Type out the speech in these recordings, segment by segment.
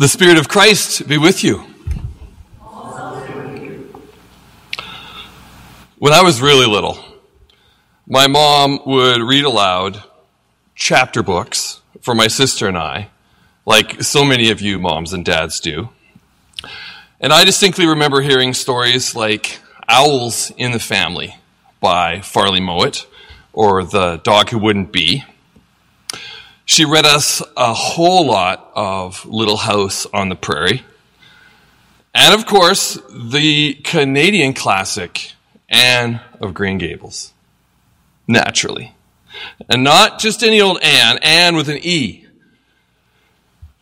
The Spirit of Christ be with you. When I was really little, my mom would read aloud chapter books for my sister and I, like so many of you moms and dads do. And I distinctly remember hearing stories like Owls in the Family by Farley Mowat, or The Dog Who Wouldn't Be. She read us a whole lot of Little House on the Prairie. And of course, the Canadian classic, Anne of Green Gables. Naturally. And not just any old Anne, Anne with an E.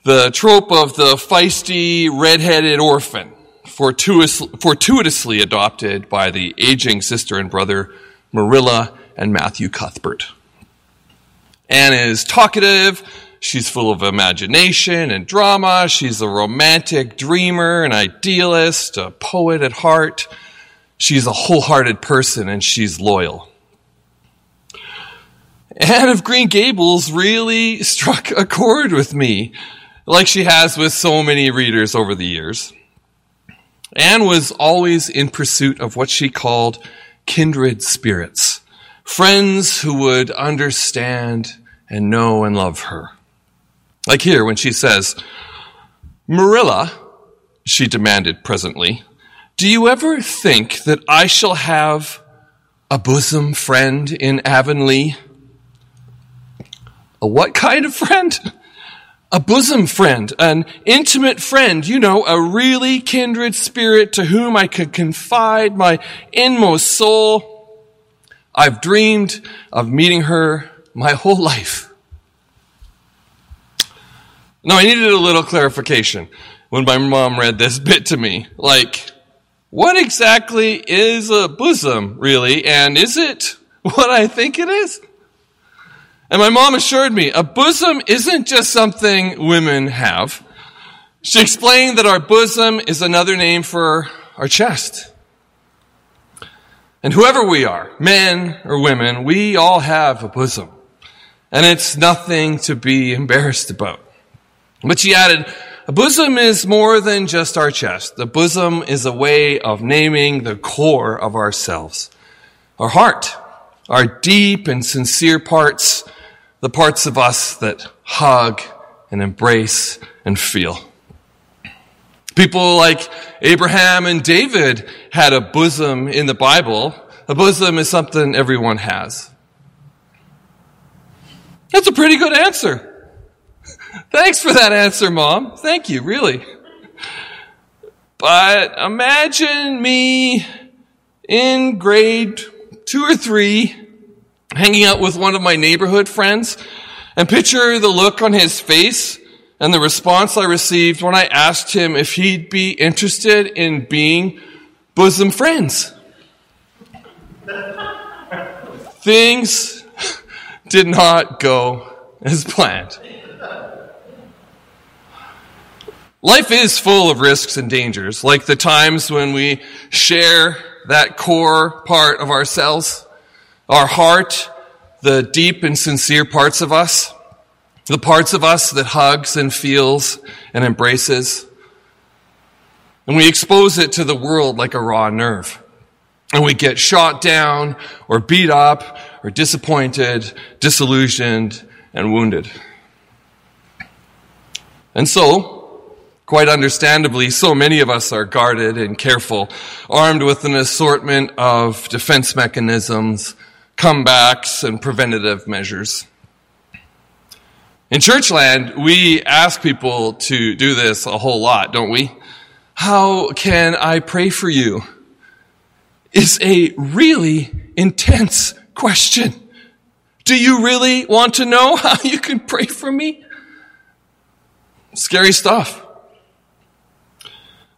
The trope of the feisty, redheaded orphan, fortuitously adopted by the aging sister and brother Marilla and Matthew Cuthbert. Anne is talkative. She's full of imagination and drama. She's a romantic dreamer, an idealist, a poet at heart. She's a wholehearted person and she's loyal. Anne of Green Gables really struck a chord with me, like she has with so many readers over the years. Anne was always in pursuit of what she called kindred spirits friends who would understand and know and love her. Like here when she says, Marilla, she demanded presently, do you ever think that I shall have a bosom friend in Avonlea? A what kind of friend? A bosom friend, an intimate friend, you know, a really kindred spirit to whom I could confide my inmost soul I've dreamed of meeting her my whole life. Now, I needed a little clarification when my mom read this bit to me. Like, what exactly is a bosom, really? And is it what I think it is? And my mom assured me a bosom isn't just something women have. She explained that our bosom is another name for our chest. And whoever we are, men or women, we all have a bosom. And it's nothing to be embarrassed about. But she added, a bosom is more than just our chest. The bosom is a way of naming the core of ourselves. Our heart, our deep and sincere parts, the parts of us that hug and embrace and feel. People like Abraham and David had a bosom in the Bible. A bosom is something everyone has. That's a pretty good answer. Thanks for that answer, Mom. Thank you, really. But imagine me in grade two or three hanging out with one of my neighborhood friends and picture the look on his face and the response I received when I asked him if he'd be interested in being bosom friends. Things did not go as planned. Life is full of risks and dangers, like the times when we share that core part of ourselves, our heart, the deep and sincere parts of us. The parts of us that hugs and feels and embraces. And we expose it to the world like a raw nerve. And we get shot down or beat up or disappointed, disillusioned, and wounded. And so, quite understandably, so many of us are guarded and careful, armed with an assortment of defense mechanisms, comebacks, and preventative measures. In Churchland, we ask people to do this a whole lot, don't we? How can I pray for you? Is a really intense question. Do you really want to know how you can pray for me? Scary stuff.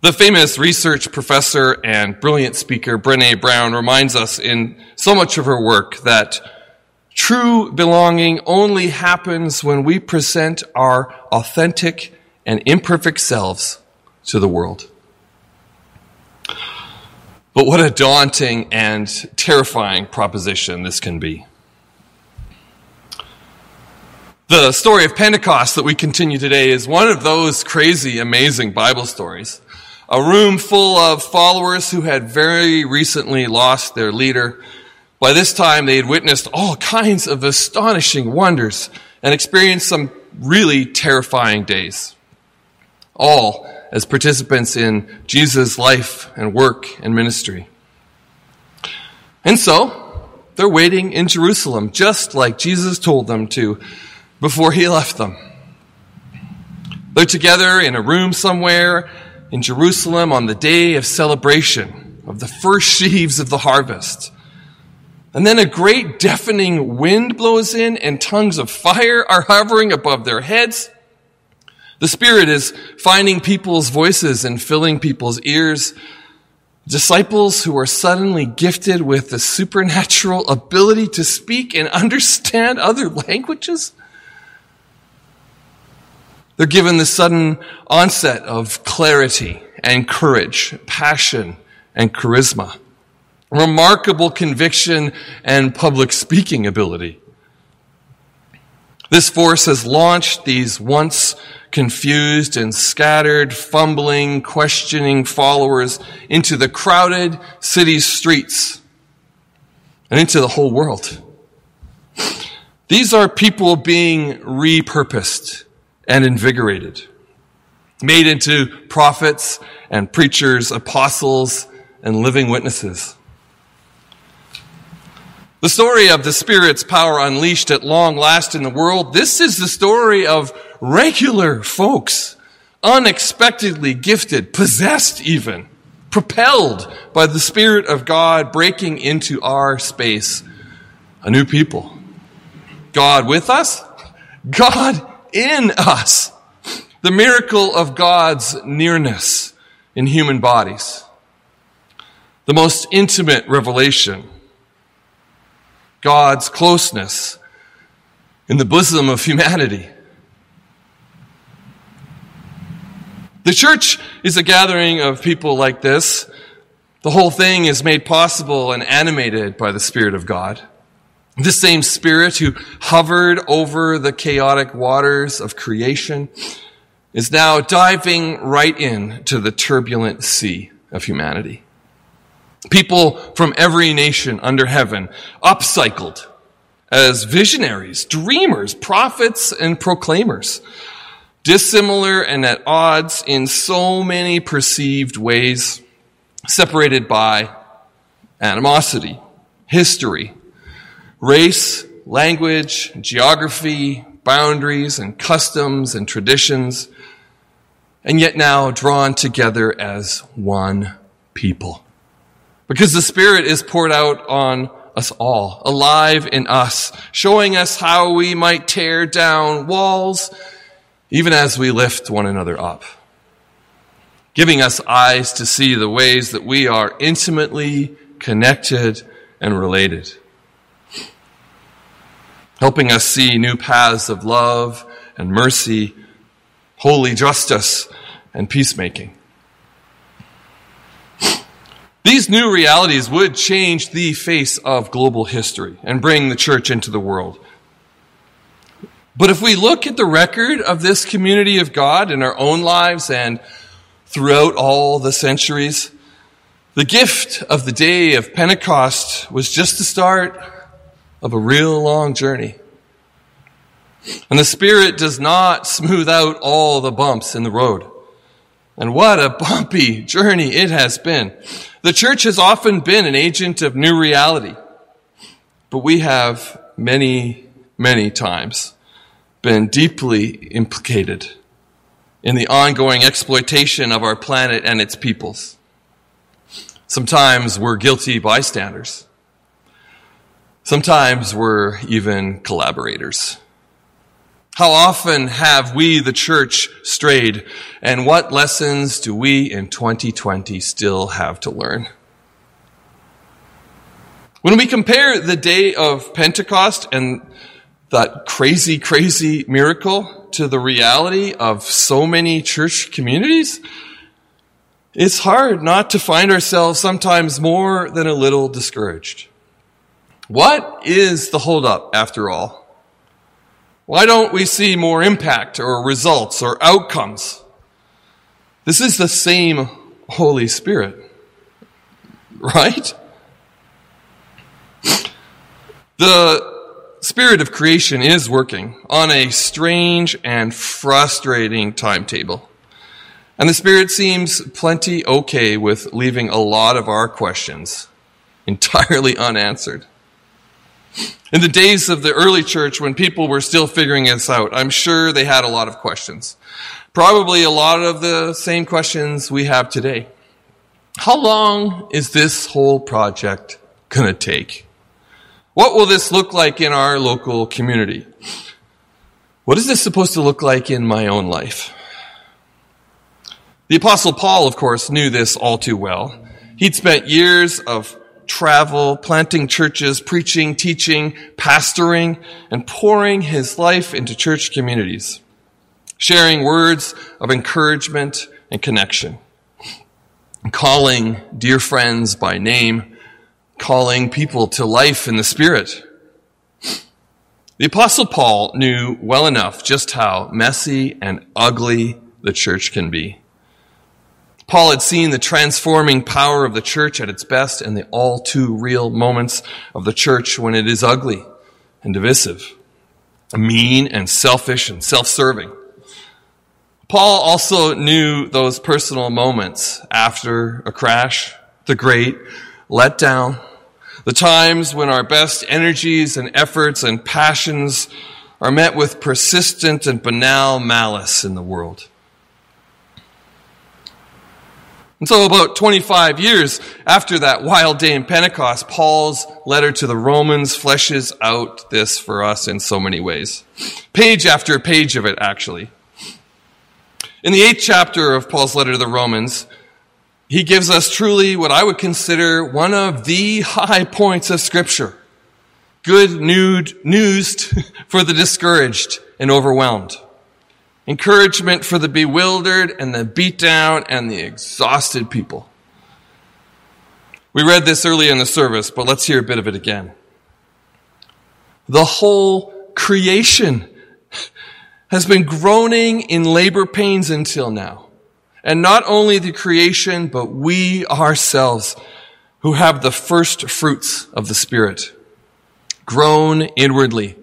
The famous research professor and brilliant speaker Brene Brown reminds us in so much of her work that True belonging only happens when we present our authentic and imperfect selves to the world. But what a daunting and terrifying proposition this can be. The story of Pentecost that we continue today is one of those crazy, amazing Bible stories. A room full of followers who had very recently lost their leader. By this time, they had witnessed all kinds of astonishing wonders and experienced some really terrifying days. All as participants in Jesus' life and work and ministry. And so, they're waiting in Jerusalem, just like Jesus told them to before he left them. They're together in a room somewhere in Jerusalem on the day of celebration of the first sheaves of the harvest. And then a great deafening wind blows in and tongues of fire are hovering above their heads. The Spirit is finding people's voices and filling people's ears. Disciples who are suddenly gifted with the supernatural ability to speak and understand other languages. They're given the sudden onset of clarity and courage, passion and charisma, remarkable conviction and public speaking ability. This force has launched these once confused and scattered, fumbling, questioning followers into the crowded city streets and into the whole world. These are people being repurposed and invigorated, made into prophets and preachers, apostles, and living witnesses. The story of the Spirit's power unleashed at long last in the world, this is the story of regular folks, unexpectedly gifted, possessed even, propelled by the Spirit of God breaking into our space, a new people. God with us, God in us. The miracle of God's nearness in human bodies. The most intimate revelation. God's closeness in the bosom of humanity. The church is a gathering of people like this. The whole thing is made possible and animated by the Spirit of God. The same Spirit who hovered over the chaotic waters of creation is now diving right in to the turbulent sea of humanity. People from every nation under heaven, upcycled as visionaries, dreamers, prophets, and proclaimers, dissimilar and at odds in so many perceived ways, separated by animosity, history, race, language, geography, boundaries, and customs and traditions, and yet now drawn together as one people. Because the Spirit is poured out on us all, alive in us, showing us how we might tear down walls, even as we lift one another up. Giving us eyes to see the ways that we are intimately connected and related helping us see new paths of love and mercy, holy justice, and peacemaking. These new realities would change the face of global history and bring the church into the world. But if we look at the record of this community of God in our own lives and throughout all the centuries, the gift of the day of Pentecost was just the start of a real long journey. And the Spirit does not smooth out all the bumps in the road. And what a bumpy journey it has been. The church has often been an agent of new reality, but we have many, many times been deeply implicated in the ongoing exploitation of our planet and its peoples. Sometimes we're guilty bystanders. Sometimes we're even collaborators. How often have we, the church, strayed? And what lessons do we in 2020 still have to learn? When we compare the day of Pentecost and that crazy, crazy miracle to the reality of so many church communities, it's hard not to find ourselves sometimes more than a little discouraged. What is the holdup after all? Why don't we see more impact or results or outcomes? This is the same Holy Spirit, right? The Spirit of creation is working on a strange and frustrating timetable. And the Spirit seems plenty okay with leaving a lot of our questions entirely unanswered. In the days of the early church, when people were still figuring this out, I'm sure they had a lot of questions. Probably a lot of the same questions we have today. How long is this whole project going to take? What will this look like in our local community? What is this supposed to look like in my own life? The Apostle Paul, of course, knew this all too well. He'd spent years of travel, planting churches, preaching, teaching, pastoring, and pouring his life into church communities, sharing words of encouragement and connection, calling dear friends by name, calling people to life in the Spirit. The Apostle Paul knew well enough just how messy and ugly the church can be. Paul had seen the transforming power of the church at its best and the all too real moments of the church when it is ugly and divisive, mean and selfish and self-serving. Paul also knew those personal moments after a crash, the great letdown, the times when our best energies and efforts and passions are met with persistent and banal malice in the world. And so, about 25 years after that wild day in Pentecost, Paul's letter to the Romans fleshes out this for us in so many ways. Page after page of it, actually. In the eighth chapter of Paul's letter to the Romans, he gives us truly what I would consider one of the high points of Scripture. Good news for the discouraged and overwhelmed encouragement for the bewildered and the beat down and the exhausted people. We read this early in the service, but let's hear a bit of it again. The whole creation has been groaning in labor pains until now. And not only the creation, but we ourselves who have the first fruits of the Spirit groan inwardly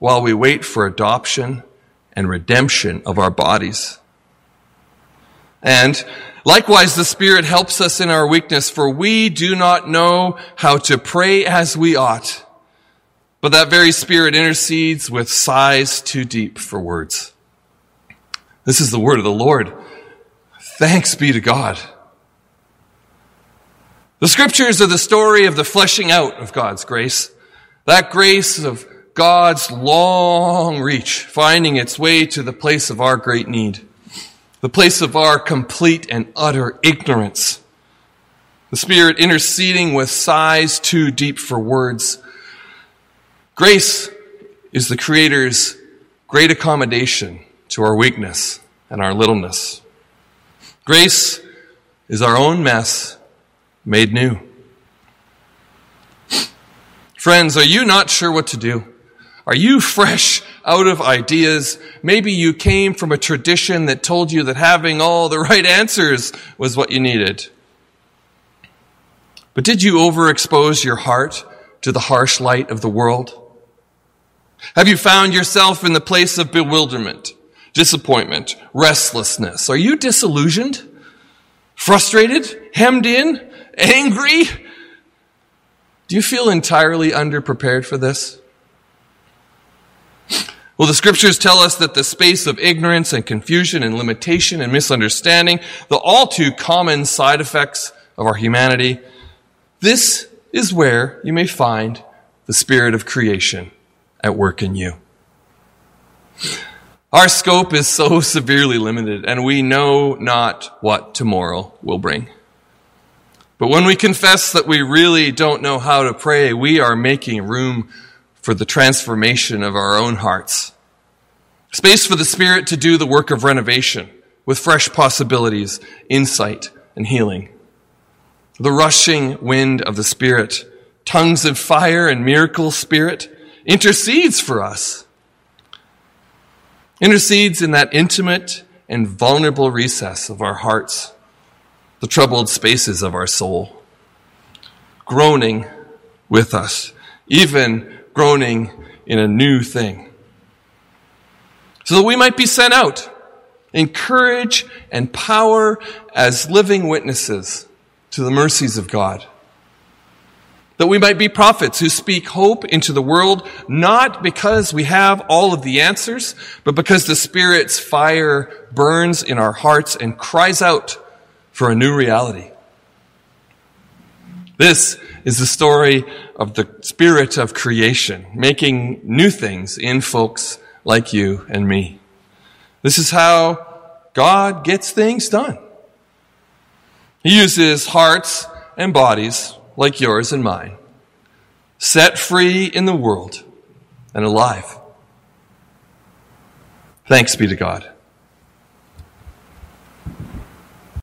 while we wait for adoption and redemption of our bodies. And likewise, the Spirit helps us in our weakness, for we do not know how to pray as we ought. But that very Spirit intercedes with sighs too deep for words. This is the word of the Lord. Thanks be to God. The scriptures are the story of the fleshing out of God's grace. That grace of God's long reach, finding its way to the place of our great need, the place of our complete and utter ignorance. The Spirit interceding with sighs too deep for words. Grace is the Creator's great accommodation to our weakness and our littleness. Grace is our own mess made new. Friends, are you not sure what to do? Are you fresh out of ideas? Maybe you came from a tradition that told you that having all the right answers was what you needed. But did you overexpose your heart to the harsh light of the world? Have you found yourself in the place of bewilderment, disappointment, restlessness? Are you disillusioned? Frustrated? Hemmed in? Angry? Do you feel entirely underprepared for this? Well, the scriptures tell us that the space of ignorance and confusion and limitation and misunderstanding, the all too common side effects of our humanity, this is where you may find the spirit of creation at work in you. Our scope is so severely limited, and we know not what tomorrow will bring. But when we confess that we really don't know how to pray, we are making room for the transformation of our own hearts. Space for the Spirit to do the work of renovation with fresh possibilities, insight, and healing. The rushing wind of the Spirit, tongues of fire and miracle spirit intercedes for us. intercedes in that intimate and vulnerable recess of our hearts, the troubled spaces of our soul, groaning with us, even groaning in a new thing. So that we might be sent out in courage and power as living witnesses to the mercies of God. That we might be prophets who speak hope into the world, not because we have all of the answers, but because the Spirit's fire burns in our hearts and cries out for a new reality. This is the story of the Spirit of creation, making new things in folks like you and me. This is how God gets things done. He uses hearts and bodies like yours and mine, set free in the world and alive. Thanks be to God.